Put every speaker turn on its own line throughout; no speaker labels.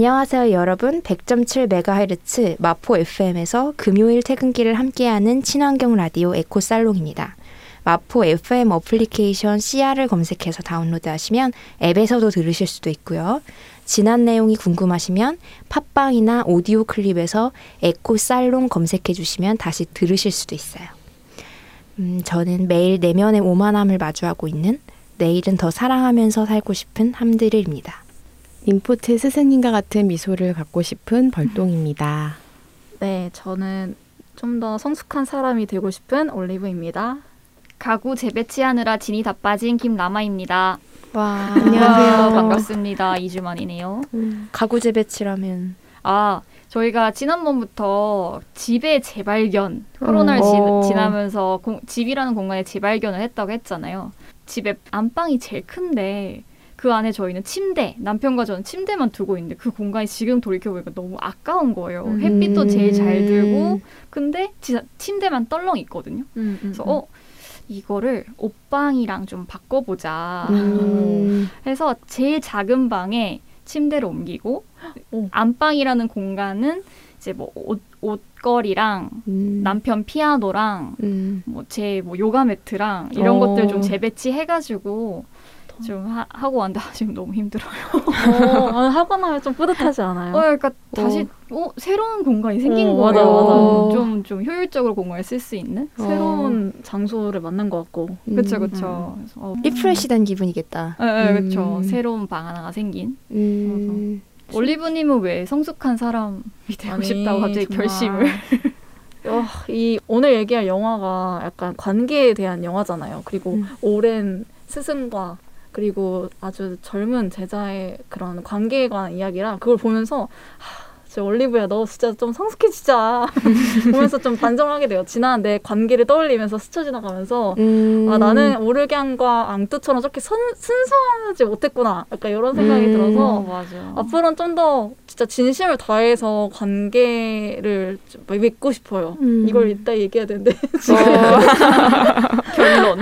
안녕하세요, 여러분. 100.7MHz 마포 FM에서 금요일 퇴근길을 함께하는 친환경 라디오 에코살롱입니다. 마포 FM 어플리케이션 CR을 검색해서 다운로드하시면 앱에서도 들으실 수도 있고요. 지난 내용이 궁금하시면 팟빵이나 오디오 클립에서 에코살롱 검색해 주시면 다시 들으실 수도 있어요. 음, 저는 매일 내면의 오만함을 마주하고 있는 내일은 더 사랑하면서 살고 싶은 함드릴입니다.
인포트 스승님과 같은 미소를 갖고 싶은 벌동입니다.
네, 저는 좀 더 성숙한 사람이 되고 싶은 올리브입니다.
가구 재배치하느라 진이 다 빠진 김라마입니다.
와,
안녕하세요. 반갑습니다. 2주 만이네요.
음, 가구 재배치라면
아, 저희가 지난번부터 집의 재발견, 코로나를
음.
지, 지나면서 공, 집이라는 공간의 재발견을 했다고 했잖아요. 집에 안방이 제일 큰데 그 안에 저희는 침대, 남편과 저는 침대만 두고 있는데 그 공간이 지금 돌이켜보니까 너무 아까운 거예요.
음.
햇빛도 제일 잘 들고 근데 지, 침대만 떨렁 있거든요.
음,
그래서 어 이거를 옷방이랑 좀 바꿔보자
음,
해서 제일 작은 방에 침대를 옮기고
오.
안방이라는 공간은 이제 뭐 옷, 옷걸이랑
음,
남편 피아노랑
음,
뭐제뭐 요가 매트랑 이런
어.
것들 좀 재배치 해가지고 좀 하, 하고 왔는데 지금 너무 힘들어요.
어, 아, 하고 나면 좀 뿌듯하지 않아요?
어, 그러니까 다시 어, 새로운 공간이 생긴
어,
거예요.
맞아,
맞아.
좀, 좀 효율적으로 공간을 쓸 수 있는.
새로운 장소를 만난 것 같고.
음.
그쵸, 그쵸. 그래서, 어,
리프레시된 기분이겠다.
예, 예, 그쵸.
음.
새로운 방 하나가 생긴.
음,
올리브님은 왜 성숙한 사람이 되고
아니,
싶다고 갑자기
정말.
결심을.
어, 이 오늘 얘기할 영화가 약간 관계에 대한 영화잖아요. 그리고
음.
오랜 스승과 그리고 아주 젊은 제자의 그런 관계에 관한 이야기라 그걸 보면서 하, 진짜 올리브야 너 진짜 좀 성숙해지자 보면서 좀 반성하게 돼요. 지난 내 관계를 떠올리면서 스쳐 지나가면서
음,
아 나는 오르갱과 앙뚜처럼 저렇게 선, 순수하지 못했구나 약간 이런 생각이
음.
들어서
맞아.
앞으로는 좀 더 진짜 진심을 다해서 관계를 좀 맺고 싶어요.
음.
이걸 이따 얘기해야 되는데
결론.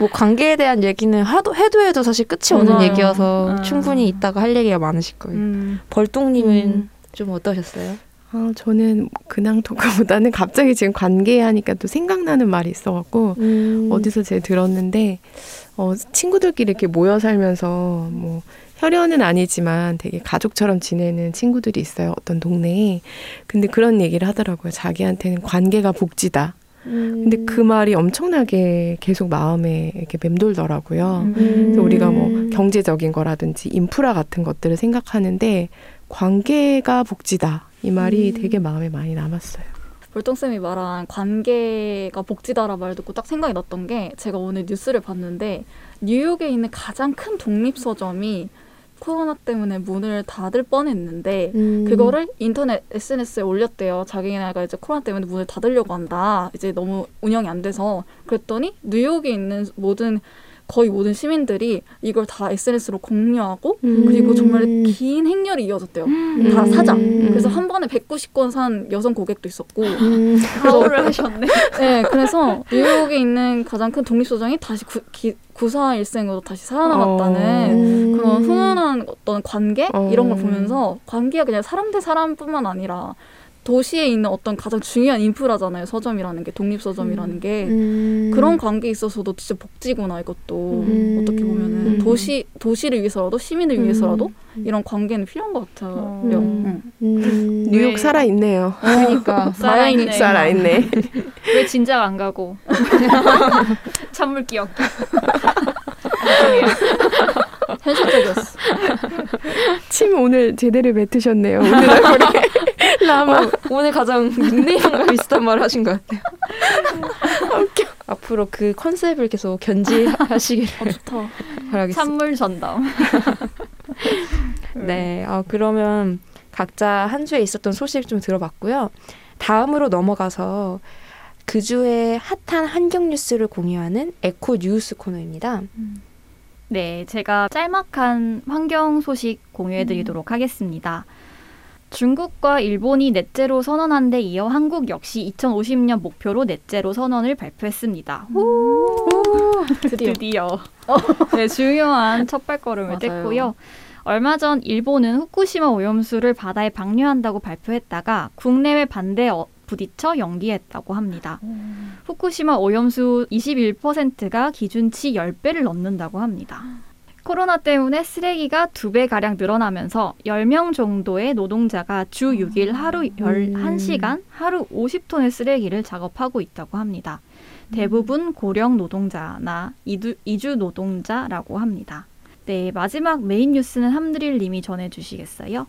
뭐 관계에 대한 얘기는 하도 해도 해도 사실 끝이 없는
맞아요.
얘기여서
음.
충분히 이따가 할 얘기가 많으실 거예요.
음.
벌똥님은
음.
좀 어떠셨어요?
아, 저는 근황 토크보다는 갑자기 지금 관계 하니까 또 생각나는 말이 있어갖고
음.
어디서 제가 들었는데 어, 친구들끼리 이렇게 모여 살면서 뭐 혈연은 아니지만 되게 가족처럼 지내는 친구들이 있어요. 어떤 동네에. 근데 그런 얘기를 하더라고요. 자기한테는 관계가 복지다.
음.
근데 그 말이 엄청나게 계속 마음에 이렇게 맴돌더라고요.
음.
그래서 우리가 뭐
음.
경제적인 거라든지 인프라 같은 것들을 생각하는데 관계가 복지다. 이 말이
음.
되게 마음에 많이 남았어요.
볼똥쌤이 말한 관계가 복지다라 말 듣고 딱 생각이 났던 게 제가 오늘 뉴스를 봤는데 뉴욕에 있는 가장 큰 독립서점이 코로나 때문에 문을 닫을 뻔했는데
음.
그거를 인터넷 SNS에 올렸대요. 자기네가 이제 코로나 때문에 문을 닫으려고 한다. 이제 너무 운영이 안 돼서 그랬더니 뉴욕에 있는 모든 거의 모든 시민들이 이걸 다 SNS로 공유하고
음.
그리고 정말 긴 행렬이 이어졌대요. 다 사자.
음.
그래서 한 번에 190권 산 여성 고객도 있었고
음.
파울을 하셨네.
네, 그래서 뉴욕에 있는 가장 큰 독립 소장이 다시 구, 기, 구사 일생으로 다시 살아남았다는
음.
그런 훈훈한 어떤 관계
어.
이런 걸 보면서 관계가 그냥 사람 대 사람뿐만 아니라 도시에 있는 어떤 가장 중요한 인프라잖아요. 서점이라는 게 독립 서점이라는 게
음.
그런 관계에 있어서도 진짜 복지구나 이것도
음.
어떻게 보면은
음.
도시 도시를 위해서라도 시민을
음.
위해서라도 이런 관계는 필요한 것 같아요.
어.
응.
음.
뉴욕
왜-
살아 있네요.
그러니까 살아 있네.
살아 있네.
왜 진작 안 가고 찬물 끼얹기.
현실적이었어.
침 오늘 제대로 뱉으셨네요. 오늘 얼굴에 라마.
어, 오늘 가장 닉네임과 비슷한 말을 하신 것 같아요. 앞으로 그 컨셉을 계속 견지하시길
어, 좋다.
바라겠습니다.
찬물 전담.
네, 어, 그러면 각자 한 주에 있었던 소식 좀 들어봤고요. 다음으로 넘어가서 그 주에 핫한 환경 뉴스를 공유하는 에코 뉴스 코너입니다.
네, 제가 짤막한 환경 소식 공유해드리도록 하겠습니다. 중국과 일본이 넷제로 선언한 데 이어 한국 역시 2050년 목표로 넷제로 선언을 발표했습니다.
드디어.
드디어. 네, 중요한 첫 발걸음을
맞아요.
뗐고요. 얼마 전 일본은 후쿠시마 오염수를 바다에 방류한다고 발표했다가 국내외 반대에 어- 부딪혀 연기했다고 합니다. 후쿠시마 오염수 21%가 기준치 10배를 넘는다고 합니다. 코로나 때문에 쓰레기가 두 배 가량 늘어나면서 10명 정도의 노동자가 주 6일 하루 11시간 하루 50톤의 쓰레기를 작업하고 있다고 합니다. 대부분 고령 노동자나 이두, 이주 노동자라고 합니다. 네, 마지막 메인 뉴스는 함드릴 님이 전해 주시겠어요?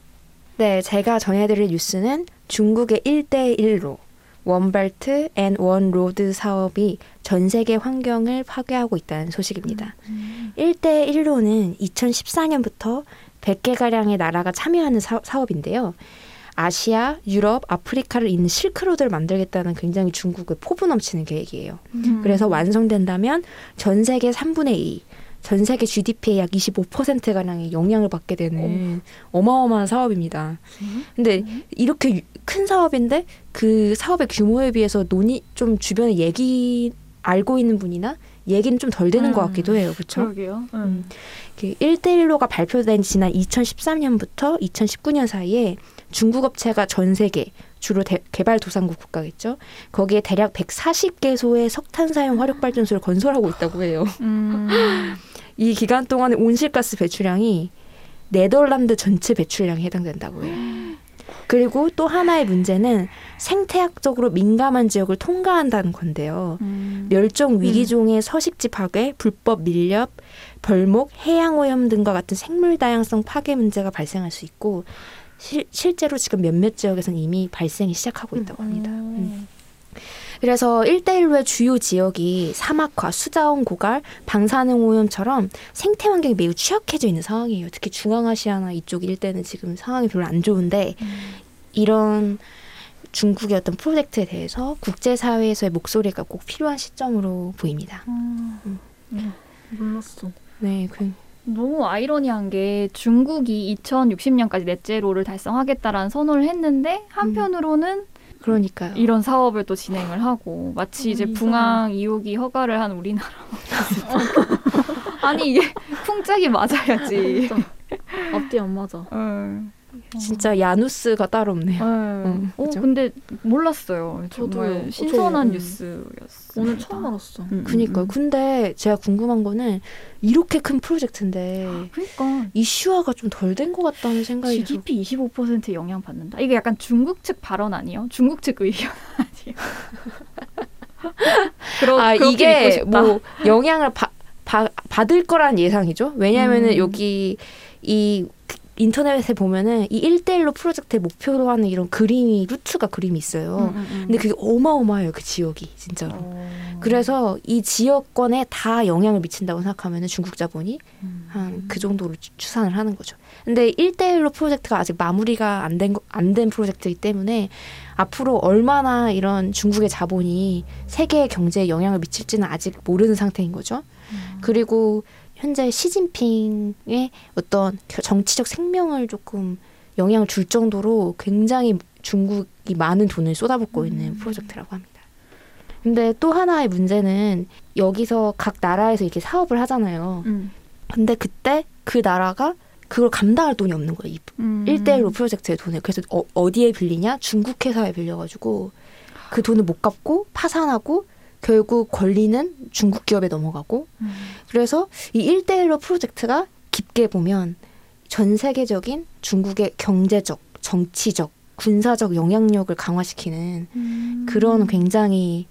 네, 제가 전해드릴 뉴스는 중국의 1대1로 One Belt and One Road 사업이 전 세계 환경을 파괴하고 있다는 소식입니다. 1대 1로는 2014년부터 100개가량의 나라가 참여하는 사, 사업인데요. 아시아, 유럽, 아프리카를 잇는 실크로드를 만들겠다는 굉장히 중국의 포부 넘치는 계획이에요. 그래서 완성된다면 전 세계 3분의 2, 전 세계 GDP의 약 25%가량의 영향을 받게 되는 어마어마한 사업입니다. 근데 이렇게 유- 큰 사업인데 그 사업의 규모에 비해서 논의 좀 주변에 얘기 알고 있는 분이나 얘기는 좀 덜 되는 것
음,
같기도 해요. 그렇죠?
그러게요.
음. 그 1대1로가 발표된 지난 2013년부터 2019년 사이에 중국 업체가 전 세계 주로 대- 개발도상국 국가겠죠. 거기에 대략 140개소의 석탄 사용 화력 발전소를 건설하고 있다고 해요.
음,
이 기간 동안의 온실가스 배출량이 네덜란드 전체 배출량에 해당된다고 해요. 그리고 또 하나의 문제는 생태학적으로 민감한 지역을 통과한다는 건데요.
음.
멸종 위기종의 서식지 파괴, 불법 밀렵, 벌목, 해양 오염 등과 같은 생물 다양성 파괴 문제가 발생할 수 있고 실, 실제로 지금 몇몇 지역에서는 이미 발생이 시작하고 있다고 합니다. 음. 그래서 1대1로의 주요 지역이 사막화, 수자원 고갈, 방사능 오염처럼 생태 환경이 매우 취약해져 있는 상황이에요. 특히 중앙아시아나 이쪽 일대는 지금 상황이 별로 안 좋은데 이런 중국의 어떤 프로젝트에 대해서 국제사회에서의 목소리가 꼭 필요한 시점으로 보입니다.
음. 몰랐어.
네, 그,
너무 아이러니한 게 중국이 2060년까지 넷제로를 달성하겠다라는 선언을 했는데 한편으로는
그러니까요.
이런 사업을 또 진행을 하고 마치 이제
음,
붕항 이호기 허가를 한 우리나라 아니 이게 풍짝이 맞아야지.
앞뒤 안 맞아.
음.
진짜 야누스가 따로 없네요.
음. 어? 근데 몰랐어요.
어,
신선한
저, 음.
뉴스였어요.
오늘 처음 알았어.
음,
그니까요.
음, 음.
근데 제가 궁금한 거는 이렇게 큰 프로젝트인데
그러니까
이슈화가 좀 덜 된 것 같다는 생각이 좀
GDP 25% 영향 받는다. 이게 약간 중국 측 발언 아니에요? 중국 측 의견 아니에요? 그러,
아 이게. 뭐 영향을 바, 바, 받을 거란 예상이죠. 왜냐하면은
음.
여기 이 인터넷에 보면은 이 1대1로 프로젝트의 목표로 하는 이런 그림이 루트가 그림이 있어요.
음, 음, 음.
근데 그게 어마어마해요. 그 지역이 진짜로.
어.
그래서 이 지역권에 다 영향을 미친다고 생각하면 중국 자본이
음.
한그 정도로 추- 추산을 하는 거죠. 근데 1대1로 프로젝트가 아직 마무리가 안 된 안 된 프로젝트이기 때문에 앞으로 얼마나 이런 중국의 자본이 세계 경제에 영향을 미칠지는 아직 모르는 상태인 거죠.
음.
그리고 현재 시진핑의 어떤 겨- 정치적 생명을 조금 영향을 줄 정도로 굉장히 중국이 많은 돈을 쏟아붓고 있는 프로젝트라고 합니다. 근데 또 하나의 문제는 여기서 각 나라에서 이렇게 사업을 하잖아요.
음.
근데 그때 그 나라가 그걸 감당할 돈이 없는 거예요. 이
음.
1대1로 프로젝트의 돈을. 그래서 어, 디에 빌리냐? 중국 회사에 빌려가지고 그 돈을 못 갚고 파산하고 결국 권리는 중국 기업에 넘어가고
음.
그래서 이 1대1로 프로젝트가 깊게 보면 전 세계적인 중국의 경제적, 정치적, 군사적 영향력을 강화시키는
음.
그런 굉장히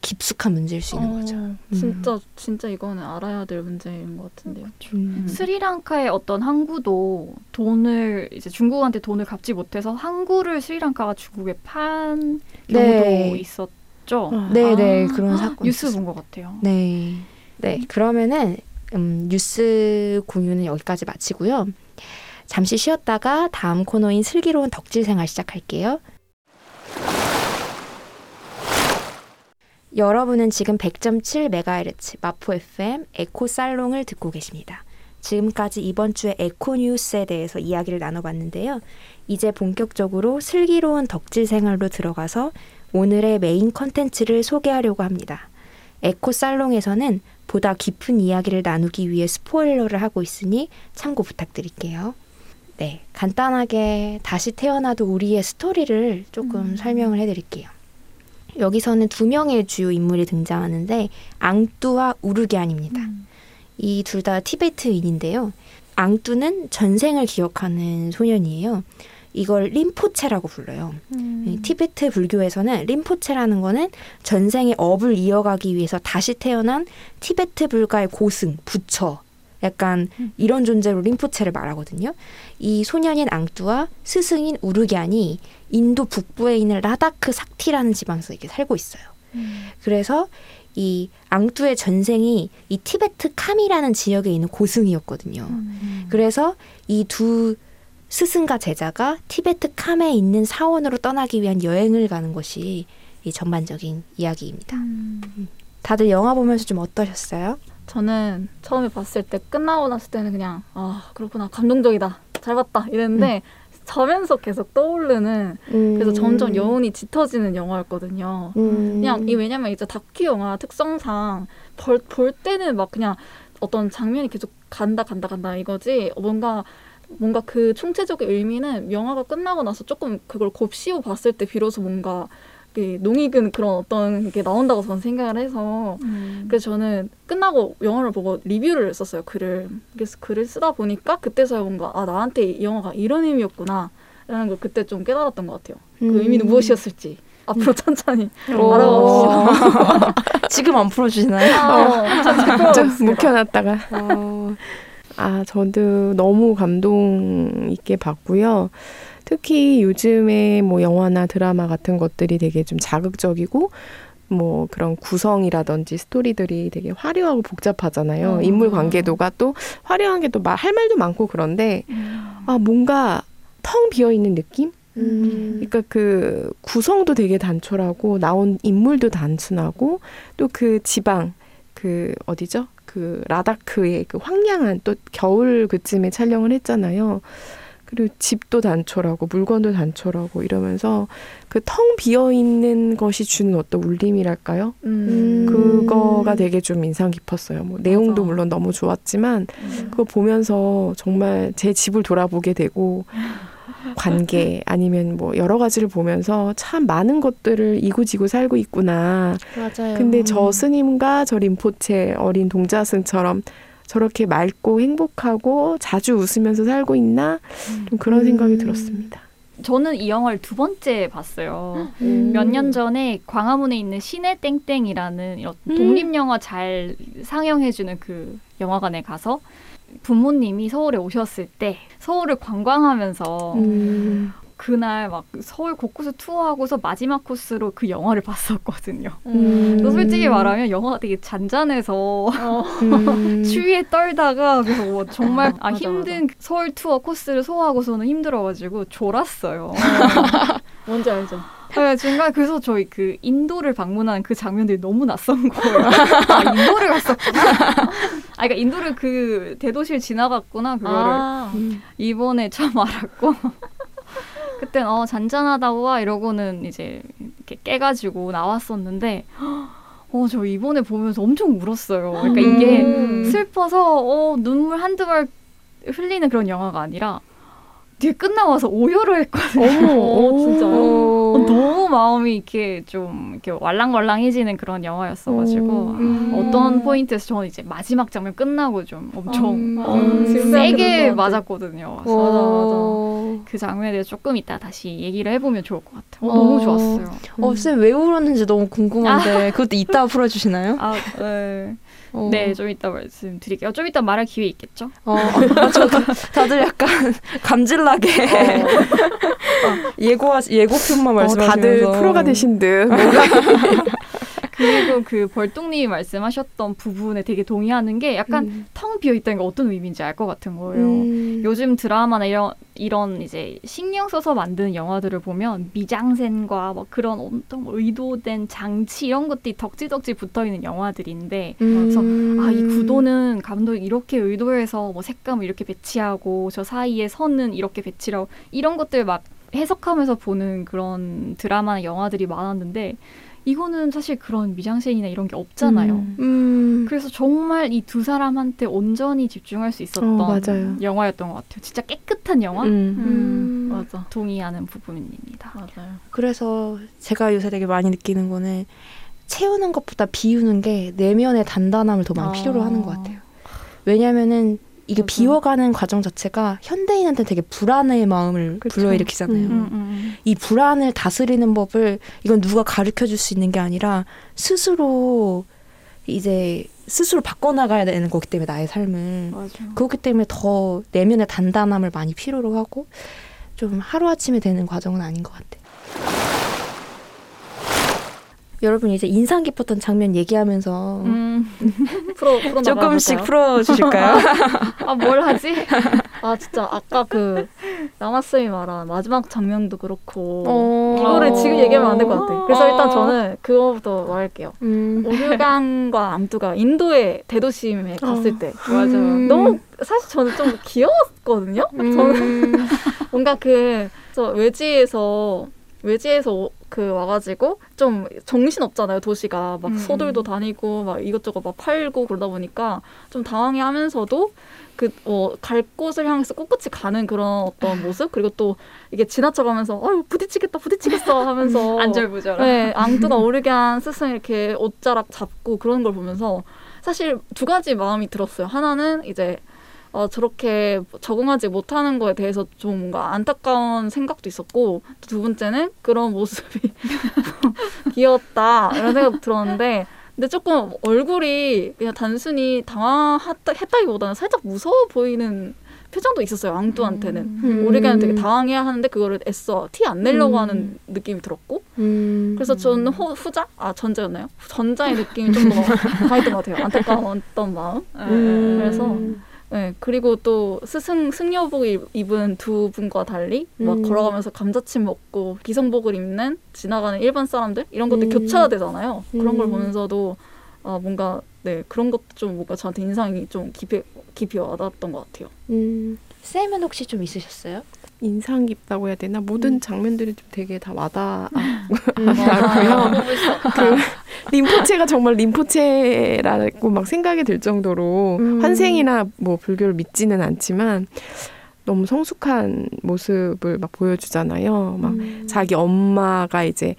깊숙한 문제일 수 있는
어,
거죠.
진짜 진짜 이거는 알아야 될 문제인 것 같은데요.
음.
스리랑카의 어떤 항구도 돈을 이제 중국한테 돈을 갚지 못해서 항구를 스리랑카가 중국에 판 경우도
네.
있었 죠.
네,
아,
네 그런 사건
뉴스 본 것 같아요.
네. 네. 그러면은 음, 뉴스 공유는 여기까지 마치고요. 잠시 쉬었다가 다음 코너인 슬기로운 덕질 생활 시작할게요. 여러분은 지금 100.7MHz 마포 FM 에코 살롱을 듣고 계십니다. 지금까지 이번 주에 에코 뉴스에 대해서 이야기를 나눠봤는데요. 이제 본격적으로 슬기로운 덕질 생활로 들어가서 오늘의 메인 컨텐츠를 소개하려고 합니다. 에코 살롱에서는 보다 깊은 이야기를 나누기 위해 스포일러를 하고 있으니 참고 부탁드릴게요. 네, 간단하게 다시 태어나도 우리의 스토리를 조금
음.
설명을 해드릴게요. 여기서는 두 명의 주요 인물이 등장하는데 앙뚜와 우르기안입니다.
음.
이둘 다 티베트인인데요. 앙뚜는 전생을 기억하는 소년이에요. 이걸 림포체라고 불러요.
음.
이 티베트 불교에서는 림포체라는 거는 전생의 업을 이어가기 위해서 다시 태어난 티베트 불가의 고승, 부처, 약간
음.
이런 존재로 림포체를 말하거든요. 이 소년인 앙뚜와 스승인 우르기안이 인도 북부에 있는 라다크 삭티라는 지방에서 이렇게 살고 있어요.
음.
그래서 이 앙뚜의 전생이 이 티베트 캄이라는 지역에 있는 고승이었거든요.
음.
그래서 이 두 스승과 제자가 티베트 캄에 있는 사원으로 떠나기 위한 여행을 가는 것이 이 전반적인 이야기입니다.
음.
다들 영화 보면서 좀 어떠셨어요?
저는 처음에 봤을 때 끝나고 났을 때는 그냥 아 그렇구나 감동적이다 잘 봤다 이랬는데 자면서 계속 떠오르는 그래서 점점 여운이 짙어지는 영화였거든요.
음.
그냥 이 왜냐면 이제 다큐 영화 특성상 볼, 볼 때는 막 그냥 어떤 장면이 계속 간다 간다 간다 이거지 뭔가 뭔가 그 총체적인 의미는 영화가 끝나고 나서 조금 그걸 곱씹어 봤을 때 비로소 뭔가 그 농익은 그런 어떤 게 나온다고 저는 생각을 해서
음.
그래서 저는 끝나고 영화를 보고 리뷰를 썼어요 글을 그래서 글을 쓰다 보니까 그때서야 뭔가 아 나한테 이 영화가 이런 의미였구나 라는 걸 그때 좀 깨달았던 것 같아요
음.
그 의미는 무엇이었을지 앞으로 천천히
오.
알아봅시다.
지금 안 풀어주시나요?
아, 부끄러웠습니다.
묵혀놨다가
어,
아 저도 너무 감동 있게 봤고요. 특히 요즘에 뭐 영화나 드라마 같은 것들이 되게 좀 자극적이고 뭐 그런 구성이라든지 스토리들이 되게 화려하고 복잡하잖아요.
음.
인물 관계도가 또 화려한 게 또 할 말도 많고 그런데 아 뭔가 텅 비어 있는 느낌?
음.
그러니까 그 구성도 되게 단촐하고 나온 인물도 단순하고 또 그 지방 그 어디죠? 그 라다크의 그 황량한 또 겨울 그쯤에 촬영을 했잖아요. 그리고 집도 단촐하고 물건도 단촐하고 이러면서 그 텅 비어 있는 것이 주는 어떤 울림이랄까요?
음.
그거가 되게 좀 인상 깊었어요. 뭐 내용도
맞아.
물론 너무 좋았지만 그거 보면서 정말 제 집을 돌아보게 되고 관계 아니면 뭐 여러 가지를 보면서 참 많은 것들을 이고지고 살고 있구나.
맞아요.
근데 저 스님과 저 림포체 어린 동자승처럼 저렇게 맑고 행복하고 자주 웃으면서 살고 있나 좀 그런
음.
생각이 들었습니다.
저는 이 영화를 두 번째 봤어요.
음.
몇년 전에 광화문에 있는 시내 땡땡이라는 이런
음.
독립 영화 잘 상영해주는 그 영화관에 가서 부모님이 서울에 오셨을 때 서울을 관광하면서
음.
그날 막 서울 곳곳을 투어하고서 마지막 코스로 그 영화를 봤었거든요.
음.
그래서 솔직히 말하면 영화가 되게 잔잔해서
어.
음.
추위에 떨다가 그래서 뭐 정말 아,
맞아,
힘든 서울 투어 코스를 소화하고서는 힘들어가지고 졸았어요.
뭔지 알죠?
네, 중간 그래서 저희 그 인도를 방문한 그 장면들이 너무 낯선 거예요. 아, 인도를 갔었구나. 아, 그러니까 인도를 그 대도시를 지나갔구나 그거를
아,
이번에 처음 알았고. 그땐 어 잔잔하다고 와 이러고는 이제 이렇게 깨가지고 나왔었는데 어 저 이번에 보면서 엄청 울었어요. 그러니까 이게
음.
슬퍼서 어, 눈물 한두 발 흘리는 그런 영화가 아니라 뒤에 끝나와서 오열을 했거든요.
어머,
어, 진짜요?
어, 너무 마음이 이렇게 좀 이렇게 war랑war랑해지는 그런 영화였어가지고
음.
어떤 포인트에서 저는 이제 마지막 장면 끝나고 좀 엄청
음,
어,
음.
세게. 맞았거든요.
맞아, 맞아.
그 장면에 대해서 조금 이따 다시 얘기를 해보면 좋을 것 같아요. 어,
어.
너무 좋았어요.
어, 쌤왜 울었는지 너무 궁금한데 그것도 이따 풀어주시나요?
아, 네.
어.
네, 좀 이따 말씀드릴게요. 좀 이따 말할 기회 있겠죠?
어, 아, 저 다들 약간 감질나게 예고 예고편만
어,
말씀하시면서
다들 프로가 되신 듯.
그리고 그 벌똥님이 말씀하셨던 부분에 되게 동의하는 게 약간
음.
텅 비어 있다는 게 어떤 의미인지 알 것 같은 거예요.
음.
요즘 드라마나 이런 이런 이제 신경 써서 만든 영화들을 보면 미장센과 뭐 그런 어떤 의도된 장치 이런 것들이 덕지덕지 붙어 있는 영화들인데 그래서 아 이 구도는 감독이 이렇게 의도해서 뭐 색감을 이렇게 배치하고 저 사이에 선은 이렇게 배치하고 이런 것들 막 해석하면서 보는 그런 드라마나 영화들이 많았는데 이거는 사실 그런 미장센이나 이런 게 없잖아요.
음.
음.
그래서 정말 이 두 사람한테 온전히 집중할 수 있었던
어, 맞아요.
영화였던 것 같아요. 진짜 깨끗한 영화?
음.
음.
맞아.
동의하는 부분입니다.
맞아요.
그래서 제가 요새 되게 많이 느끼는 거는 채우는 것보다 비우는 게 내면의 단단함을 더 많이
아.
필요로 하는 것 같아요. 왜냐면은 이게
맞아.
비워가는 과정 자체가 현대인한테 되게 불안의 마음을
그쵸.
불러일으키잖아요.
음.
음, 음,
이 불안을 다스리는 법을 이건 누가 가르쳐 줄 수 있는 게 아니라 스스로 이제 스스로 바꿔나가야 되는 거기 때문에 나의 삶을
맞아.
그렇기 때문에 더 내면의 단단함을 많이 필요로 하고 좀 하루아침에 되는 과정은 아닌 것 같아요. 여러분 이제 인상 깊었던 장면 얘기하면서
음.
풀어 풀어
조금씩
나가볼까요?
풀어 주실까요?
아, 뭘 하지?
아 진짜 아까 그 남아 쌤이 말한 마지막 장면도 그렇고
어.
이거를 지금 얘기하면 안 될 것 같아. 그래서
어.
일단 저는 그거부터 말할게요.
음.
오르간과 암두가 인도의 대도심에 갔을 때
맞아.
너무 사실 저는 좀 귀여웠거든요. 저는 뭔가 그저 외지에서 외지에서 오- 그 와가지고 좀 정신 없잖아요 도시가 막
음.
소들도 다니고 막 이것저것 막 팔고 그러다 보니까 좀 당황해하면서도 그어갈 곳을 향해서 꿋꿋이 가는 그런 어떤 모습 그리고 또 이게 지나쳐가면서 아유 부딪히겠다 부딪히겠어 하면서
안절부절.
네, 앙뚜가 오르간 스승 이렇게 옷자락 잡고 그런 걸 보면서 사실 두 가지 마음이 들었어요. 하나는 이제 어, 저렇게 적응하지 못하는 거에 대해서 좀 뭔가 안타까운 생각도 있었고 또두 번째는 그런 모습이 귀엽다 이런 생각 들었는데 근데 조금 얼굴이 그냥 단순히 당황했다기보다는 살짝 무서워 보이는 표정도 있었어요 앙뚜한테는
음.
오르간은 되게 당황해야 하는데 그거를 애써 티 안 내려고
음.
하는 느낌이 들었고
음.
그래서 저는 호, 후자 아 전자였나요? 전자의 느낌이 좀 더 강했던 것 같아요. 안타까웠던 마음.
음.
그래서 네 그리고 또 스승 승려복 입- 입은 두 분과 달리 막
음.
걸어가면서 감자칩 먹고 기성복을 입는 지나가는 일반 사람들 이런 것들
음.
교차되잖아요. 그런 걸
음.
보면서도 아 뭔가 네 그런 것도 좀 뭔가 저한테 인상이 좀 깊이 깊이 와닿았던 것 같아요.
음. 쌤은 혹시 좀 있으셨어요?
인상 깊다고 해야 되나 모든 장면들이 좀 되게 다 와닿. 아,
음.
나고요. 그 림포체가 정말 림포체라고 막 생각이 들 정도로
음.
환생이나 뭐 불교를 믿지는 않지만 너무 성숙한 모습을 막 보여주잖아요. 막
음.
자기 엄마가 이제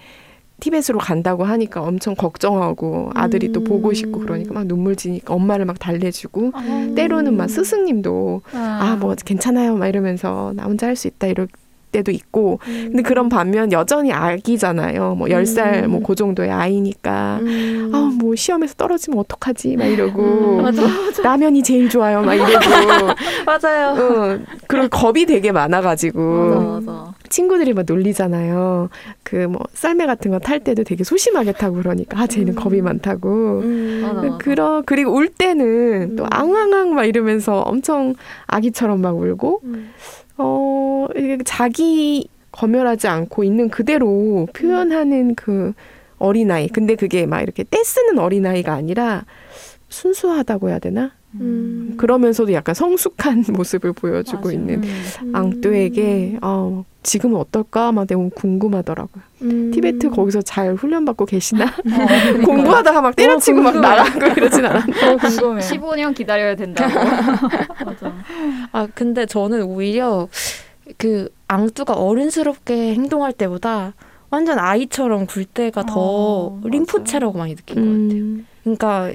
티벳으로 간다고 하니까 엄청 걱정하고 아들이 또 보고 싶고 그러니까 막 눈물 지니까 엄마를 막 달래주고 때로는 막 스승님도 아. 뭐 괜찮아요 막 이러면서 나 혼자 할 수 있다 이럴 때도 있고. 근데 그런 반면 여전히 아기잖아요. 뭐열살뭐그 정도의 아이니까.
음.
아뭐 시험에서 떨어지면 어떡하지? 막 이러고.
음, 맞아,
라면이 제일 좋아요 막 이러고.
맞아요.
어, 그런 겁이 되게 많아가지고.
맞아 맞아.
친구들이 막 놀리잖아요. 그 뭐 썰매 같은 거 탈 때도 되게 소심하게 타고 그러니까 아 쟤는
음.
겁이 많다고.
음.
맞아.
그러 그리고 울 때는 또
음.
앙앙앙 막 이러면서 엄청 아기처럼 막 울고
음.
어 이게 자기 검열하지 않고 있는 그대로 표현하는 그 어린아이. 근데 그게 막 이렇게 떼쓰는 어린아이가 아니라 순수하다고 해야 되나?
음.
그러면서도 약간 성숙한 모습을 보여주고
맞아요.
있는
음.
앙뚜에게 어, 지금은 어떨까 막 너무 궁금하더라고요.
음.
티베트 거기서 잘 훈련받고 계시나?
어,
공부하다가 막 때려치고 막
궁금해.
나가고 이러진 않았나?
너무 궁금해.
15년 기다려야 된다고.
맞아.
아 근데 저는 오히려 그 앙뚜가 어른스럽게 행동할 때보다 완전 아이처럼 굴 때가 더
어,
림포체라고 많이 느낀 것 같아요.
음.
그러니까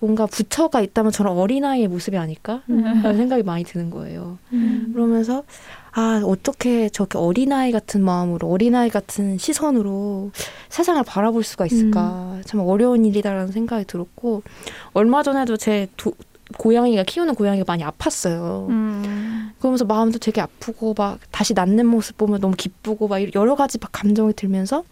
뭔가 부처가 있다면 저런 어린아이의 모습이 아닐까? 라는 생각이 많이 드는 거예요.
음.
그러면서 아 어떻게 저렇게 어린아이 같은 마음으로 어린아이 같은 시선으로 세상을 바라볼 수가 있을까 참 어려운 일이다라는 생각이 들었고 얼마 전에도 제 도, 고양이가 키우는 고양이가 많이 아팠어요.
음.
그러면서 마음도 되게 아프고 막 다시 낫는 모습 보면 너무 기쁘고 막 여러 가지 막 감정이 들면서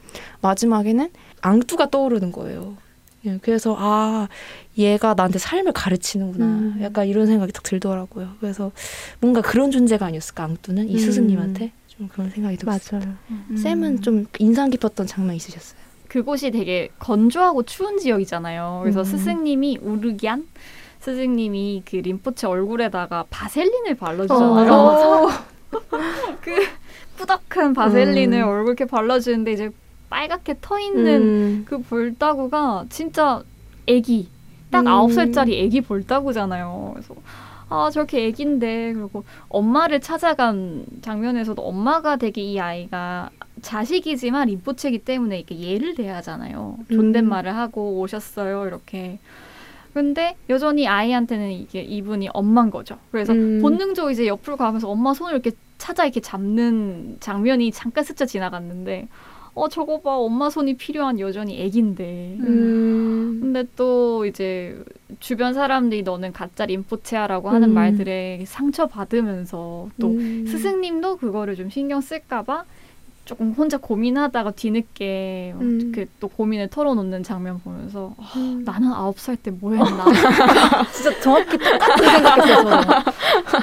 마지막에는 앙뚜가 떠오르는 거예요. 예, 그래서 아 얘가 나한테 삶을 가르치는구나.
음.
약간 이런 생각이 딱 들더라고요. 그래서 뭔가 그런 존재가 아니었을까 앙뚜는 이
음.
스승님한테 좀 그런 생각이 들었어요.
맞아요.
음.
쌤은 좀 인상 깊었던 장면 있으셨어요?
그곳이 되게 건조하고 추운 지역이잖아요. 그래서
음.
스승님이 우르기안 스승님이 그 림포체 얼굴에다가 바셀린을 발라주잖아요.
어.
그 꾸덕한 바셀린을
음.
얼굴 이렇게 발라주는데 이제 빨갛게 터 있는
음.
그 볼따구가 진짜 애기 딱
음.
아홉 살짜리 애기 볼따구잖아요. 그래서 아 저렇게 애기인데 그리고 엄마를 찾아간 장면에서도 엄마가 되게 이 아이가 자식이지만 림포체기 때문에 이렇게 예를 대하잖아요. 존댓말을 하고 오셨어요 이렇게. 근데 여전히 아이한테는 이게 이분이 엄만 거죠. 그래서
음.
본능적으로 이제 옆으로 가면서 엄마 손을 이렇게 찾아 이렇게 잡는 장면이 잠깐 스쳐 지나갔는데 어 저거 봐 엄마 손이 필요한 여전히 애긴데
음.
근데 또 이제 주변 사람들이 너는 가짜 림포체아라고 하는
음.
말들에 상처 받으면서 또
음.
스승님도 그거를 좀 신경 쓸까봐 조금 혼자 고민하다가 뒤늦게
음.
그또 고민을 털어놓는 장면 보면서 아,
음.
나는 아홉 살 때 뭐 했나
진짜 정확히 똑같은 생각했어요. 저는.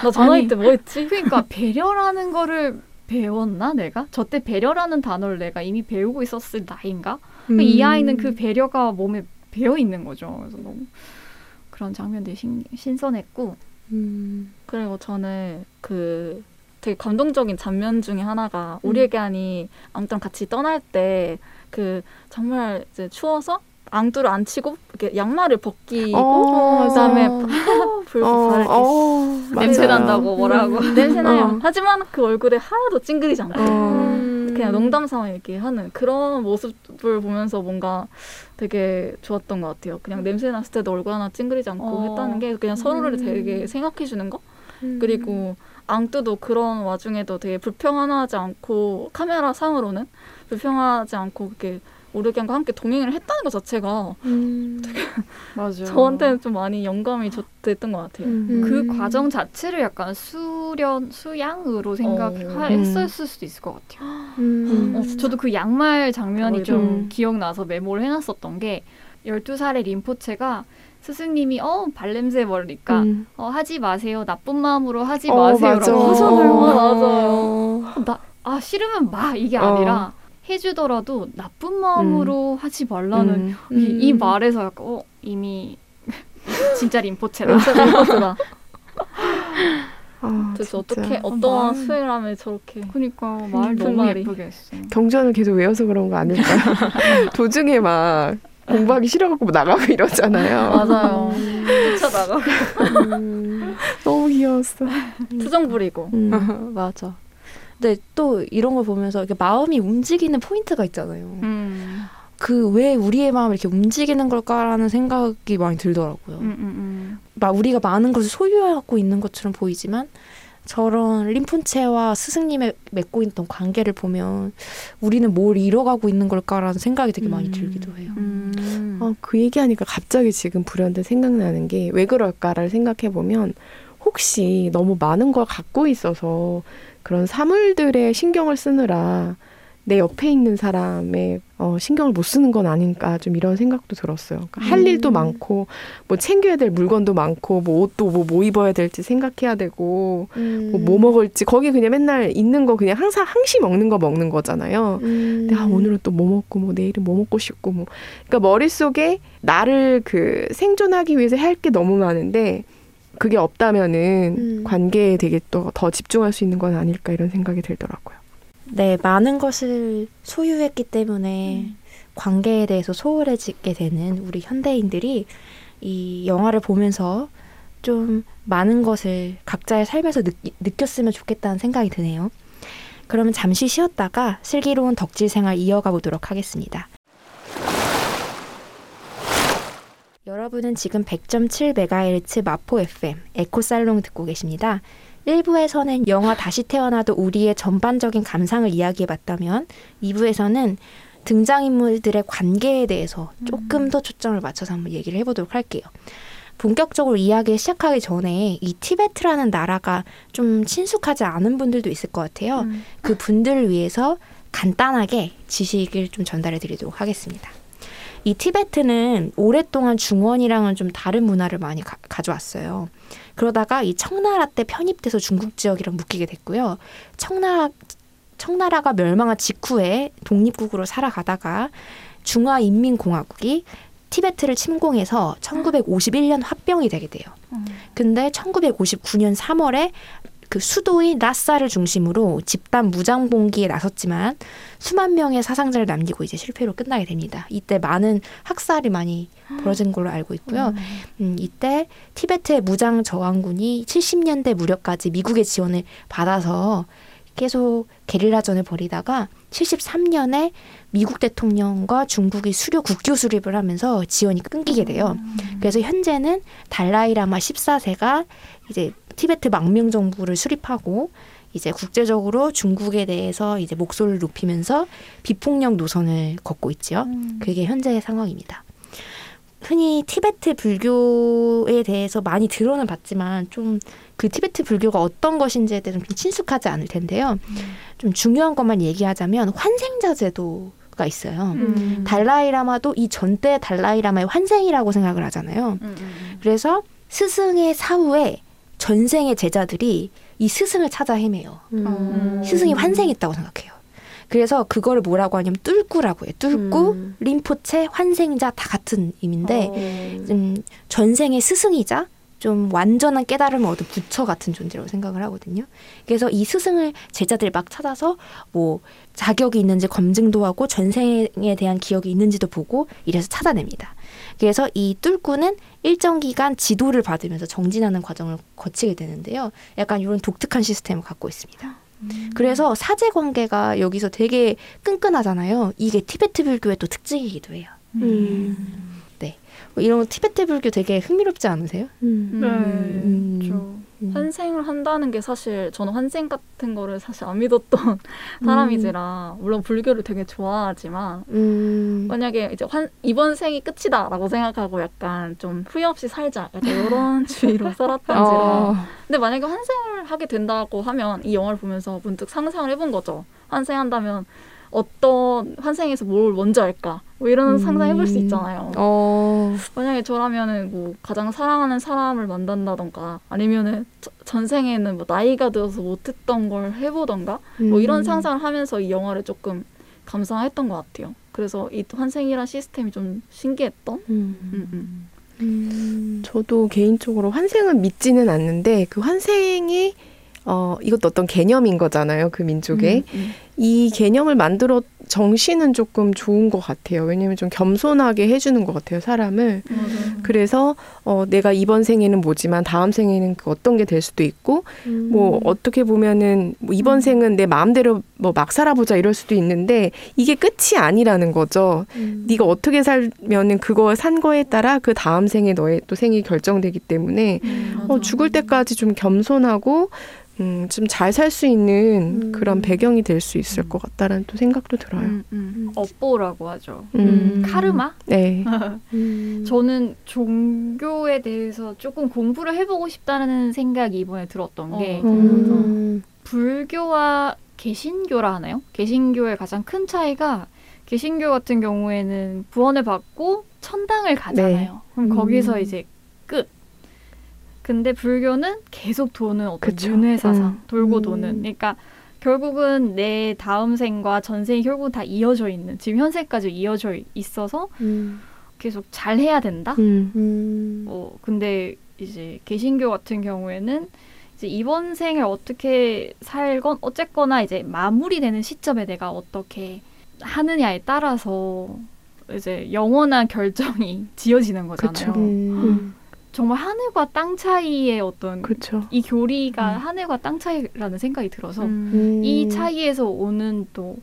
나 전화기
아니,
때뭐 했지?
그러니까 배려라는 거를 배웠나 내가? 저 때 배려라는 단어를 내가 이미 배우고 있었을 나이인가?
음.
이 아이는 그 배려가 몸에 배어 있는 거죠. 그래서 너무 그런 장면들이 신, 신선했고.
음.
그리고 저는 그 되게 감동적인 장면 중에 하나가 우리에게 아니 앙뚜랑 같이 떠날 때 그 정말 이제 추워서 앙뚜를 안 치고 이렇게 양말을 벗기고
어,
그다음에
맞아.
불
어,
발을 이렇게
어,
냄새. 난다고 뭐라고
음, 냄새 나요.
어.
하지만 그 얼굴에 하나도 찡그리지 않고
어.
그냥 농담 삼아 이렇게 하는 그런 모습을 보면서 뭔가 되게 좋았던 것 같아요. 그냥 냄새 났을 때도 얼굴 하나 찡그리지 않고
어.
했다는 게 그냥 서로를
음.
되게 생각해 주는 거.
음.
그리고 앙뚜도 그런 와중에도 되게 불평하지 않고 카메라 상으로는 불평하지 않고 그렇게 오르기안과 함께 동행을 했다는 것 자체가
음.
맞아요
저한테는 좀 많이 영감이 줬- 됐던 것 같아요.
음.
그 과정 자체를 약간 수련 수양으로
어.
생각했을 수도 있을 것 같아요
음.
어,
저도 그 양말 장면이
어,
좀
음.
기억나서 메모를 해놨었던 게 12살의 림포체가 스승님이 어 발냄새 모르니까
음.
어, 하지 마세요 나쁜 마음으로 하지
어,
마세요라고
맞아.
하잖아요.
어.
맞아요.
나, 아 싫으면 마 이게
어.
아니라 해주더라도 나쁜 마음으로 하지 말라는
음.
이, 이 말에서 약간 어 이미 진짜 림포체다
냄새 냄새다.
아,
도대체
진짜.
어떻게
어,
어떠한
말.
수행을 하면 저렇게
그러니까
말그
너무
말이.
예쁘게 했어
경전을 계속 외워서 그런 거 아닐까요? 도중에 막 공부하기 싫어갖고 나가고 이러잖아요.
맞아요.
쫓아 나가
음, 너무 귀여웠어.
투정 부리고
음.
맞아. 근데 또 이런 걸 보면서 이렇게 마음이 움직이는 포인트가 있잖아요.
음.
그왜 우리의 마음이 이렇게 움직이는 걸까라는 생각이 많이 들더라고요.
음, 음, 음.
막 우리가 많은 것을 소유하고 있는 것처럼 보이지만 저런 림폰체와 스승님의 맺고 있던 관계를 보면 우리는 뭘 잃어가고 있는 걸까라는 생각이 되게 많이
음.
들기도 해요.
음.
어, 그 얘기하니까 갑자기 지금 불현듯 생각나는 게 왜 그럴까를 생각해 보면 혹시 너무 많은 걸 갖고 있어서 그런 사물들에 신경을 쓰느라 내 옆에 있는 사람의 어, 신경을 못 쓰는 건 아닌가 좀 이런 생각도 들었어요. 그러니까 할
음.
일도 많고 뭐 챙겨야 될 물건도 많고 뭐 옷도 뭐, 뭐 입어야 될지 생각해야 되고 뭐, 뭐 먹을지 거기 그냥 맨날 있는 거 그냥 항상 항시 먹는 거 먹는 거잖아요.
음.
근데 아 오늘은 또 뭐 먹고 뭐 내일은 뭐 먹고 싶고 뭐 그러니까 머릿속에 나를 그 생존하기 위해서 할 게 너무 많은데 그게 없다면은
음.
관계에 되게 또 더 집중할 수 있는 건 아닐까 이런 생각이 들더라고요.
네, 많은 것을 소유했기 때문에 관계에 대해서 소홀해지게 되는 우리 현대인들이 이 영화를 보면서 좀 많은 것을 각자의 삶에서 느, 느꼈으면 좋겠다는 생각이 드네요. 그러면 잠시 쉬었다가 슬기로운 덕질 생활 이어가 보도록 하겠습니다. 여러분은 지금 100.7MHz 마포 FM 에코살롱 듣고 계십니다. 1부에서는 영화 다시 태어나도 우리의 전반적인 감상을 이야기해봤다면 2부에서는 등장인물들의 관계에 대해서 조금 더 초점을 맞춰서 한번 얘기를 해보도록 할게요. 본격적으로 이야기 시작하기 전에 이 티베트라는 나라가 좀 친숙하지 않은 분들도 있을 것 같아요.
음.
그 분들을 위해서 간단하게 지식을 좀 전달해 드리도록 하겠습니다. 이 티베트는 오랫동안 중원이랑은 좀 다른 문화를 많이 가, 가져왔어요. 그러다가 이 청나라 때 편입돼서 중국 지역이랑 묶이게 됐고요. 청나라 청나라가 멸망한 직후에 독립국으로 살아가다가 중화인민공화국이 티베트를 침공해서 1951년 합병이 되게 돼요.
음.
근데 1959년 3월에 그 수도인 라사를 중심으로 집단 무장 봉기에 나섰지만 수만 명의 사상자를 남기고 이제 실패로 끝나게 됩니다. 이때 많은 학살이 많이 벌어진 걸로 알고 있고요. 음, 이때 티베트의 무장 저항군이 70년대 무렵까지 미국의 지원을 받아서 계속 게릴라전을 벌이다가 73년에 미국 대통령과 중국이 수료 국교 수립을 하면서 지원이 끊기게 돼요. 그래서 현재는 달라이라마 14세가 이제 티베트 망명 정부를 수립하고 이제 국제적으로 중국에 대해서 이제 목소리를 높이면서 비폭력 노선을 걷고 있죠. 그게 현재의 상황입니다. 흔히 티베트 불교에 대해서 많이 들어는 봤지만 좀 그 티베트 불교가 어떤 것인지에 대해서 좀 친숙하지 않을 텐데요. 좀 중요한 것만 얘기하자면 환생자 제도가 있어요.
음.
달라이라마도 이 전때 달라이라마의 환생이라고 생각을 하잖아요.
음, 음,
그래서 스승의 사후에 전생의 제자들이 이 스승을 찾아 헤매요.
음.
스승이 환생했다고 생각해요. 그래서 그거를 뭐라고 하냐면 뚫꾸라고 해요. 뚫꾸,
음.
림포체, 환생자 다 같은 의미인데
어.
좀 전생의 스승이자 좀 완전한 깨달음을 얻은 부처 같은 존재라고 생각을 하거든요. 그래서 이 스승을 제자들이 막 찾아서 뭐 자격이 있는지 검증도 하고 전생에 대한 기억이 있는지도 보고 이래서 찾아냅니다. 그래서 이 뚫꾸는 일정 기간 지도를 받으면서 정진하는 과정을 거치게 되는데요. 약간 이런 독특한 시스템을 갖고 있습니다. 그래서 사제 관계가 여기서 되게 끈끈하잖아요. 이게 티베트 불교의 또 특징이기도 해요.
음.
뭐 이런 티베트 불교 되게 흥미롭지 않으세요?
음.
네.
음.
그렇죠.
음.
환생을 한다는 게 사실 저는 환생 같은 거를 사실 안 믿었던 사람이지라 물론 불교를 되게 좋아하지만
음.
만약에 이제 환, 이번 생이 끝이다라고 생각하고 약간 좀 후회 없이 살자 약간 이런 주의로 살았던지라
어.
근데 만약에 환생을 하게 된다고 하면 이 영화를 보면서 문득 상상을 해본 거죠 환생한다면 어떤 환생에서 뭘 먼저 할까 뭐 이런
음.
상상해볼 수 있잖아요
어.
만약에 저라면은 뭐 가장 사랑하는 사람을 만난다던가 아니면은 저- 전생에는 뭐 나이가 들어서 못했던 걸 해보던가 뭐 이런
음.
상상을 하면서 이 영화를 조금 감상했던 것 같아요. 그래서 이 환생이란 시스템이 좀 신기했던.
음.
음, 음.
음.
저도 개인적으로 환생은 믿지는 않는데 그 환생이 어 이것도 어떤 개념인 거잖아요 그 민족의.
음,
이 개념을 만들어 정신은 조금 좋은 것 같아요 왜냐면 좀 겸손하게 해주는 것 같아요 사람을
음.
그래서 어 내가 이번 생에는 뭐지만 다음 생에는 그 어떤 게 될 수도 있고
음.
뭐 어떻게 보면은 뭐 이번 생은 내 마음대로 뭐 막 살아보자 이럴 수도 있는데 이게 끝이 아니라는 거죠.
음.
네가 어떻게 살면은 그거 산 거에 따라 그 다음 생에 너의 또 생이 결정되기 때문에
음,
어. 죽을 때까지 좀 겸손하고 음, 좀 잘 살 수 있는
음.
그런 배경이 될 수 있을 것 같다라는 또 생각도 들어요.
음, 음.
업보라고 하죠.
음.
카르마?
네.
음.
저는 종교에 대해서 조금 공부를 해보고 싶다는 생각이 이번에 들었던 게
어.
음.
불교와 개신교라 하나요? 개신교의 가장 큰 차이가 개신교 같은 경우에는 구원을 받고 천당을 가잖아요. 그럼
음.
거기서 이제 끝. 근데 불교는 계속 도는 어떤. 윤회사상
음.
돌고
음.
도는. 그러니까 결국은 내 다음 생과 전생이 결국 다 이어져 있는 지금 현생까지 이어져 있어서
음.
계속 잘 해야 된다.
음.
음.
어, 근데 이제 개신교 같은 경우에는 이제 이번 생을 어떻게 살건 어쨌거나 이제 마무리되는 시점에 내가 어떻게 하느냐에 따라서 이제 영원한 결정이 지어지는 거잖아요.
그쵸.
음.
정말 하늘과 땅 차이의 어떤
그렇죠.
이 교리가
음.
하늘과 땅 차이라는 생각이 들어서
음.
음.
이 차이에서 오는 또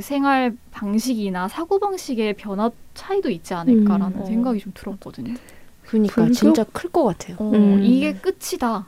생활 방식이나 사고 방식의 변화 차이도 있지 않을까라는
음.
생각이 좀 들었거든요.
그러니까
불교?
진짜 클 것 같아요.
어,
음.
이게 끝이다.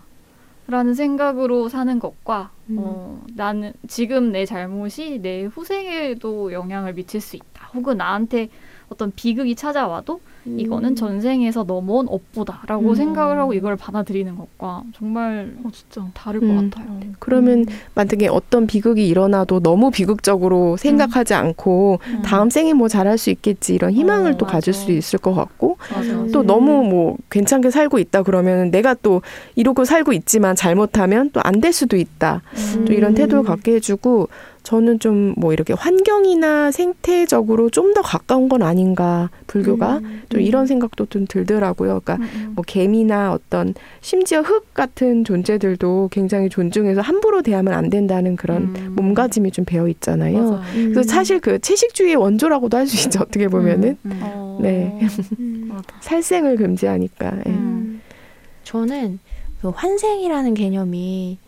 라는 생각으로 사는 것과
음.
어, 나는 지금 내 잘못이 내 후생에도 영향을 미칠 수 있다. 혹은 나한테 어떤 비극이 찾아와도 이거는 전생에서 넘어온 업보다라고
음.
생각을 하고 이걸 받아들이는 것과 정말
어, 진짜.
다를
음.
것 같아요.
그러면 만약에 어떤 비극이 일어나도 너무 비극적으로 생각하지 않고
음.
다음 생에 뭐 잘할 수 있겠지 이런 희망을
어,
또 가질
맞아.
수 있을 것 같고
맞아.
음.
또 너무 뭐 괜찮게 살고 있다 그러면 내가 또 이러고 살고 있지만 잘못하면 또 안 될 수도 있다. 또 이런
음.
태도를 갖게 해주고 저는 좀 뭐 이렇게 환경이나 생태적으로 좀 더 가까운 건 아닌가 불교가
음.
좀 이런 생각도 좀 들더라고요. 그러니까 뭐 개미나 어떤 심지어 흙 같은 존재들도 굉장히 존중해서 함부로 대하면 안 된다는 그런
음.
몸가짐이 좀 배어 있잖아요.
음.
그래서 사실 그 채식주의의 원조라고도 할 수 있죠. 어떻게 보면은
음.
어.
네.
음.
살생을 금지하니까. 예.
음. 저는 그 환생이라는 개념이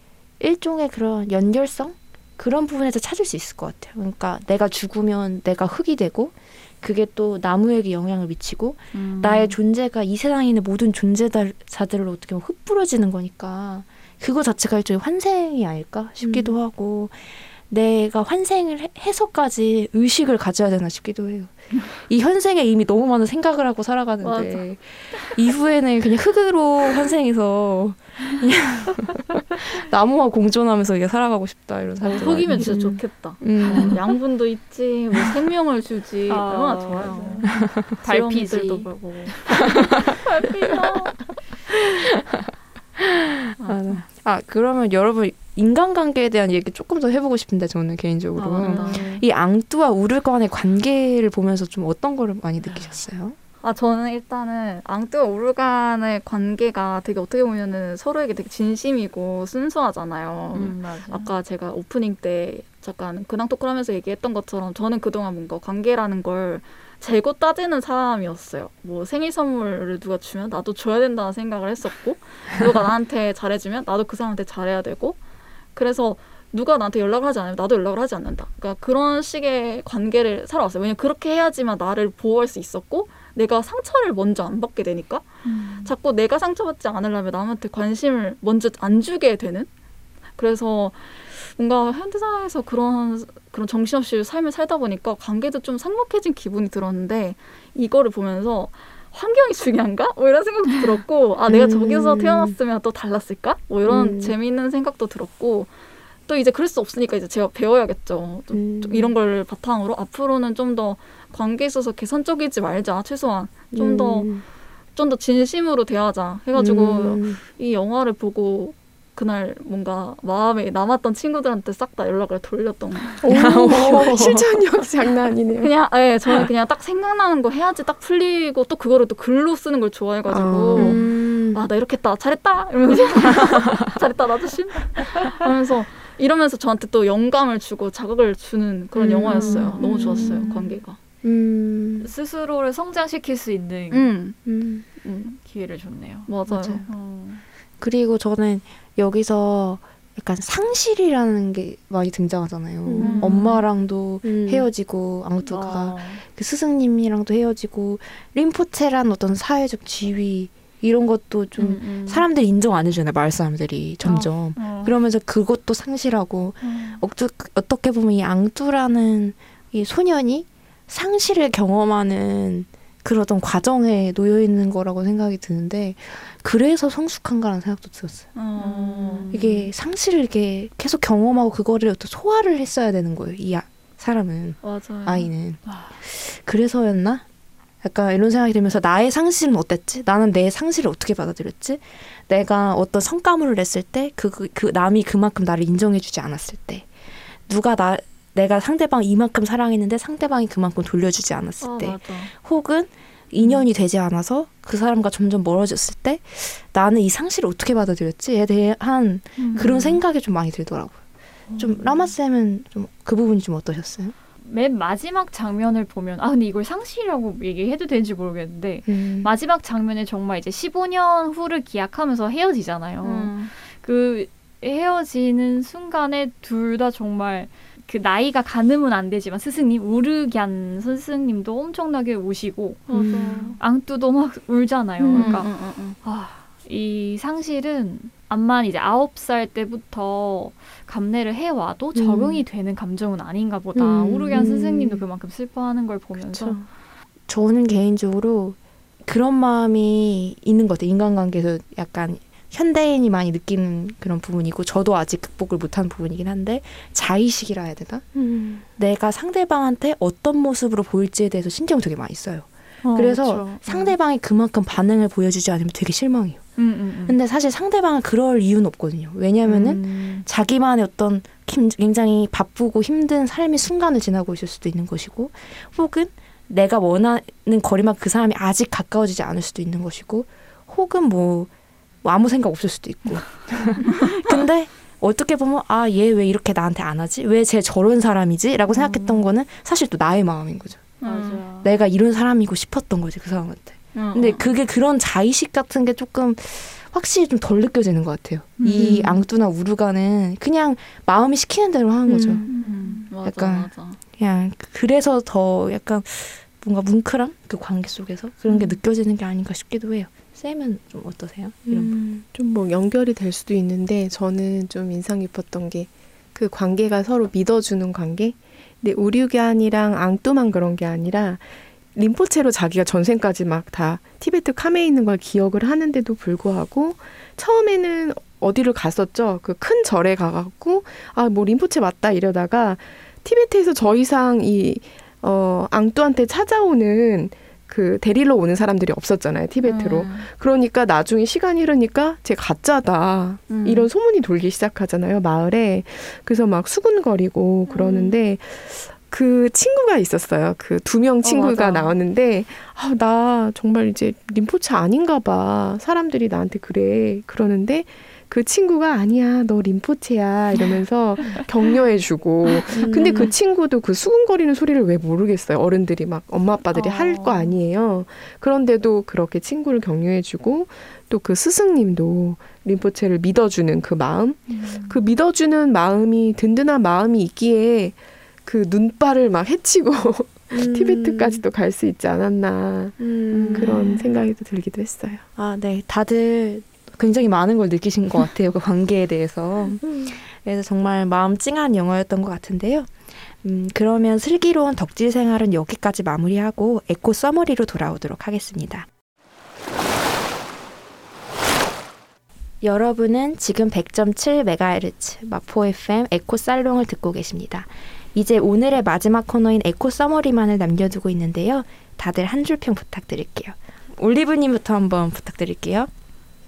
일종의 그런 연결성 그런 부분에서 찾을 수 있을 것 같아요. 그러니까 내가 죽으면 내가 흙이 되고 그게 또 나무에게 영향을 미치고
음.
나의 존재가 이 세상에 있는 모든 존재자들로 어떻게 보면 흩뿌려지는 거니까 그거 자체가 일종의 환생이 아닐까 싶기도
음.
하고 내가 환생을 해- 해서까지 의식을 가져야 되나 싶기도 해요. 이 현생에 이미 너무 많은 생각을 하고 살아가는데 이후에는 그냥 흙으로 환생해서 그냥 나무와 공존하면서 이게 살아가고 싶다 이런 생각이
속이면 진짜
음.
좋겠다.
음.
어, 양분도 있지, 뭐 생명을 주지,
아,
얼마나 좋아요.
달피지.
지렁이들도 보고.
맞아. 아 그러면 여러분 인간관계에 대한 얘기 조금 더 해보고 싶은데 저는 개인적으로
아, 맞다.
이 앙뚜와 우르 간의 관계를 보면서 좀 어떤 거를 많이 느끼셨어요?
아 저는 일단은 앙뚜와 우르 간의 관계가 되게 어떻게 보면은 서로에게 되게 진심이고 순수하잖아요.
음.
아까 제가 오프닝 때 잠깐 근황 토크를 하면서 얘기했던 것처럼 저는 그동안 뭔가 관계라는 걸 재고 따지는 사람이었어요. 뭐 생일 선물을 누가 주면 나도 줘야 된다는 생각을 했었고 누가 나한테 잘해주면 나도 그 사람한테 잘해야 되고 그래서 누가 나한테 연락을 하지 않으면 나도 연락을 하지 않는다. 그러니까 그런 식의 관계를 살아왔어요. 왜냐면 그렇게 해야지만 나를 보호할 수 있었고 내가 상처를 먼저 안 받게 되니까
음.
자꾸 내가 상처받지 않으려면 남한테 관심을 먼저 안 주게 되는 그래서 뭔가 현대사회에서 그런 그런 정신없이 삶을 살다 보니까 관계도 좀 삭막해진 기분이 들었는데 이거를 보면서 환경이 중요한가? 뭐 이런 생각도 들었고 아 내가
음.
저기서 태어났으면 또 달랐을까? 뭐 이런
음.
재미있는 생각도 들었고 또 이제 그럴 수 없으니까 이제 제가 배워야겠죠. 좀,
음.
좀 이런 걸 바탕으로 앞으로는 좀 더 관계에 있어서 계산적이지 말자 최소한 좀 더 좀더
음.
진심으로 대하자 해가지고
음.
이 영화를 보고 그날 뭔가 마음에 남았던 친구들한테 싹 다 연락을 돌렸던 거.
오, 실천력 장난 아니네요.
그냥 예 저는 그냥 딱 생각나는 거 해야지 딱 풀리고 또 그거를 또 글로 쓰는 걸 좋아해 가지고
음.
아 나 이렇게 했다 잘했다 이러면서 잘했다 나도 쉰다 하면서 이러면서 저한테 또 영감을 주고 자극을 주는 그런
음.
영화였어요 너무 좋았어요
음.
관계가
음.
스스로를 성장시킬 수 있는
음,
음.
음
기회를 줬네요.
맞아요,
맞아요.
어.
그리고 저는 여기서 약간 상실이라는 게 많이 등장하잖아요.
음.
엄마랑도
음.
헤어지고
어.
그 스승님이랑도 헤어지고 림포체란 어떤 사회적 지위 이런 것도 좀
음, 음.
사람들이 인정 안 해주잖아요. 마을 사람들이 점점
어.
그러면서 그것도 상실하고
음.
어쩌, 어떻게 보면 이 앙뚜라는 이 소년이 상실을 경험하는 어떤 과정에 놓여 있는 거라고 생각이 드는데 그래서 성숙한가라는 생각도 들었어요.
어.
이게 상실을 이렇게 계속 경험하고 그거를 어떤 소화를 했어야 되는 거예요. 이 아, 사람은
맞아요
아이는
와.
그래서였나? 약간 이런 생각이 들면서 나의 상실은 어땠지? 나는 내 상실을 어떻게 받아들였지? 내가 어떤 성과물을 냈을 때 그 그 남이 그만큼 나를 인정해주지 않았을 때 누가 나 내가 상대방 이만큼 사랑했는데 상대방이 그만큼 돌려주지 않았을
아,
때
맞아.
혹은 인연이 되지 않아서 그 사람과 점점 멀어졌을 때 나는 이 상실을 어떻게 받아들였지에 대한 그런 생각이 좀 많이 들더라고요. 좀 라마 쌤은 좀 그 부분이 좀 어떠셨어요?
맨 마지막 장면을 보면 아 근데 이걸 상실이라고 얘기해도 되는지 모르겠는데
음.
마지막 장면에 정말 이제 15년 후를 기약하면서 헤어지잖아요.
음.
그 헤어지는 순간에 둘 다 정말 그 나이가 가늠은 안 되지만 스승님 우르기안 스승님도 엄청나게 우시고.
음.
앙뚜도 막 울잖아요.
음.
그러니까
음, 음, 음.
아, 이 상실은 암만 이제 아홉 살 때부터 감내를 해와도 적응이 되는 감정은 아닌가 보다.
음.
우르기안
음.
선생님도 그만큼 슬퍼하는 걸 보면서
그쵸. 저는 개인적으로 그런 마음이 있는 것 같아요. 인간관계에서 약간 현대인이 많이 느끼는 그런 부분이고 저도 아직 극복을 못한 부분이긴 한데 자의식이라 해야 되나?
음.
내가 상대방한테 어떤 모습으로 보일지에 대해서 신경 되게 많이 써요.
어,
그래서
그렇죠.
상대방이 그만큼 반응을 보여주지 않으면 되게 실망해요.
음, 음, 음.
근데 사실 상대방은 그럴 이유는 없거든요. 왜냐면은
음.
자기만의 어떤 힘- 굉장히 바쁘고 힘든 삶의 순간을 지나고 있을 수도 있는 것이고, 혹은 내가 원하는 거리만 그 사람이 아직 가까워지지 않을 수도 있는 것이고, 혹은 뭐, 뭐 아무 생각 없을 수도 있고. 근데 어떻게 보면 아 얘 왜 이렇게 나한테 안 하지? 왜 쟤 저런 사람이지? 라고 생각했던 거는 사실 또 나의 마음인 거죠.
맞아.
내가 이런 사람이고 싶었던 거지 그 사람한테.
어,
근데
어.
그게 그런 자의식 같은 게 조금 확실히 좀 덜 느껴지는 것 같아요. 이
음.
앙뚜나 우루가는 그냥 마음이 시키는 대로 하는 거죠.
음, 맞아
약간
맞아.
그냥 그래서 더 약간 뭔가 뭉클함 그 관계 속에서 그런 게
음.
느껴지는 게 아닌가 싶기도 해요. 쌤은 좀 어떠세요? 이런
음, 좀뭐 연결이 될 수도 있는데 저는 좀 인상 깊었던 게 그 관계가 서로 믿어주는 관계. 근데 우류간이랑 앙뚜만 그런 게 아니라 림포체로 자기가 전생까지 막 다 티베트 캄에 있는 걸 기억을 하는데도 불구하고 처음에는 어디를 갔었죠. 그 큰 절에 가갖고 아 뭐 림포체 맞다 이러다가 티베트에서 더 이상 이 어, 앙뚜한테 찾아오는 그 데리러 오는 사람들이 없었잖아요. 티베트로.
음.
그러니까 나중에 시간이 흐르니까 쟤 가짜다.
음.
이런 소문이 돌기 시작하잖아요, 마을에. 그래서 막 수군거리고 그러는데 그 친구가 있었어요. 그 두 명 친구가
맞아.
나왔는데 아, 나 정말 이제 림포체 아닌가 봐. 사람들이 나한테 그래. 그러는데 그 친구가 아니야, 너 림포체야 이러면서 격려해주고. 근데 그 친구도 그 수군거리는 소리를 왜 모르겠어요. 어른들이 막 엄마 아빠들이
어.
할거 아니에요. 그런데도 그렇게 친구를 격려해주고 또 그 스승님도 림포체를 믿어주는 그 마음, 그 믿어주는 마음이 든든한 마음이 있기에 그 눈발을 막 헤치고 티베트까지도 갈 수 있지 않았나
음.
그런 생각이 또 들기도 했어요.
아, 네. 다들 굉장히 많은 걸 느끼신 것 같아요. 그 관계에 대해서. 그래서 정말 마음 찡한 영화였던 것 같은데요. 음, 그러면 슬기로운 덕질 생활은 여기까지 마무리하고 에코 summary로 돌아오도록 하겠습니다. 여러분은 지금 100.7MHz 마포 FM 에코 살롱을 듣고 계십니다. 이제 오늘의 마지막 코너인 에코 summary만을 남겨두고 있는데요. 다들 한 줄 평 부탁드릴게요. 올리브님부터 한번 부탁드릴게요.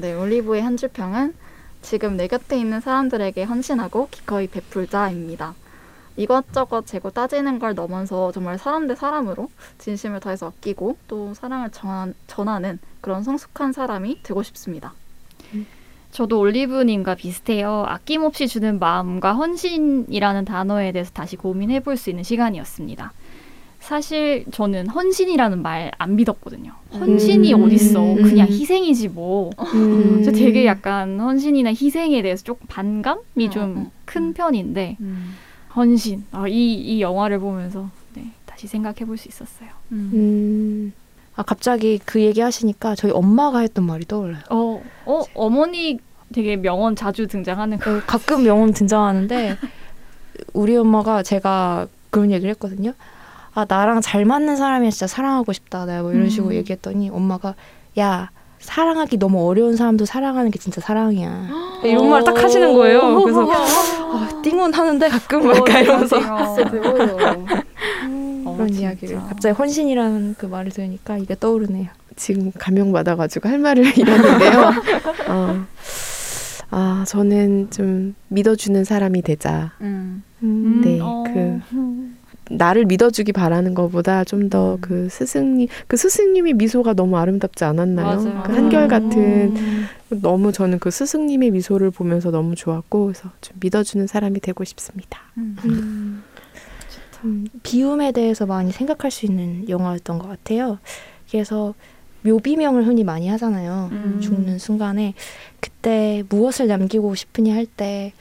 네, 올리브의 한 줄평은 지금 내 곁에 있는 사람들에게 헌신하고 기꺼이 베풀자입니다. 이것저것 재고 따지는 걸 넘어서 정말 사람 대 사람으로 진심을 다해서 아끼고 또 사랑을 전한, 전하는 그런 성숙한 사람이 되고 싶습니다.
저도 올리브님과 비슷해요. 아낌없이 주는 마음과 헌신이라는 단어에 대해서 다시 고민해 볼 수 있는 시간이었습니다. 사실 저는 헌신이라는 말 안 믿었거든요. 헌신이
음.
어딨어.
음.
그냥 희생이지 뭐.
음.
저 되게 약간 헌신이나 희생에 대해서 조금 반감이
어,
좀
어,
큰 편인데 헌신. 아, 이, 이 영화를 보면서 네, 다시 생각해 볼 수 있었어요.
음. 아 갑자기 그 얘기 하시니까 저희 엄마가 했던 말이 떠올라요.
어, 어, 어머니 되게 명언 자주 등장하는 거.
어, 가끔 명언 등장하는데 우리 엄마가 제가 그런 얘기를 했거든요. 아 나랑 잘 맞는 사람이 진짜 사랑하고 싶다. 내가 뭐 이런 식으로
음.
얘기했더니 엄마가 야 사랑하기 너무 어려운 사람도 사랑하는 게 진짜 사랑이야. 이런 말 딱 하시는 거예요. 그래서 아, 띵원 하는데 가끔 막 약간 이러면서
어,
그런
진짜.
이야기를 갑자기 헌신이라는 그 말을 들으니까 이게 떠오르네요.
지금 감명 받아가지고 할 말을 잃었는데요. 어. 아 저는 좀 믿어주는 사람이 되자.
음.
음,
네,
어.
그 나를 믿어주기 바라는 것보다 좀 더 그 스승님 그 스승님의 미소가 너무 아름답지
않았나요?
그 한결 같은
음.
너무 저는 그 스승님의 미소를 보면서 너무 좋았고 그래서 좀 믿어주는 사람이 되고 싶습니다.
음, 비움에 대해서 많이 생각할 수 있는 영화였던 것 같아요. 그래서 묘비명을 흔히 많이 하잖아요.
음.
죽는 순간에 그때 무엇을 남기고 싶으니 할 때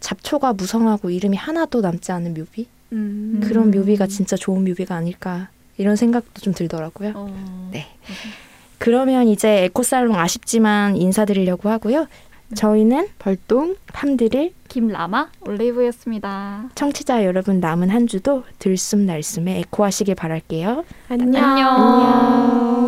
잡초가 무성하고 이름이 하나도 남지 않은 묘비
음.
그런 묘비가 진짜 좋은 묘비가 아닐까 이런 생각도 좀 들더라고요.
어.
네. 그러면 이제 에코살롱 아쉽지만 인사드리려고 하고요. 저희는
벌동
함드릴
김라마
올리브였습니다.
청취자 여러분 남은 한 주도 들숨 날숨에 에코하시길 바랄게요.
안녕.
안녕.
안녕.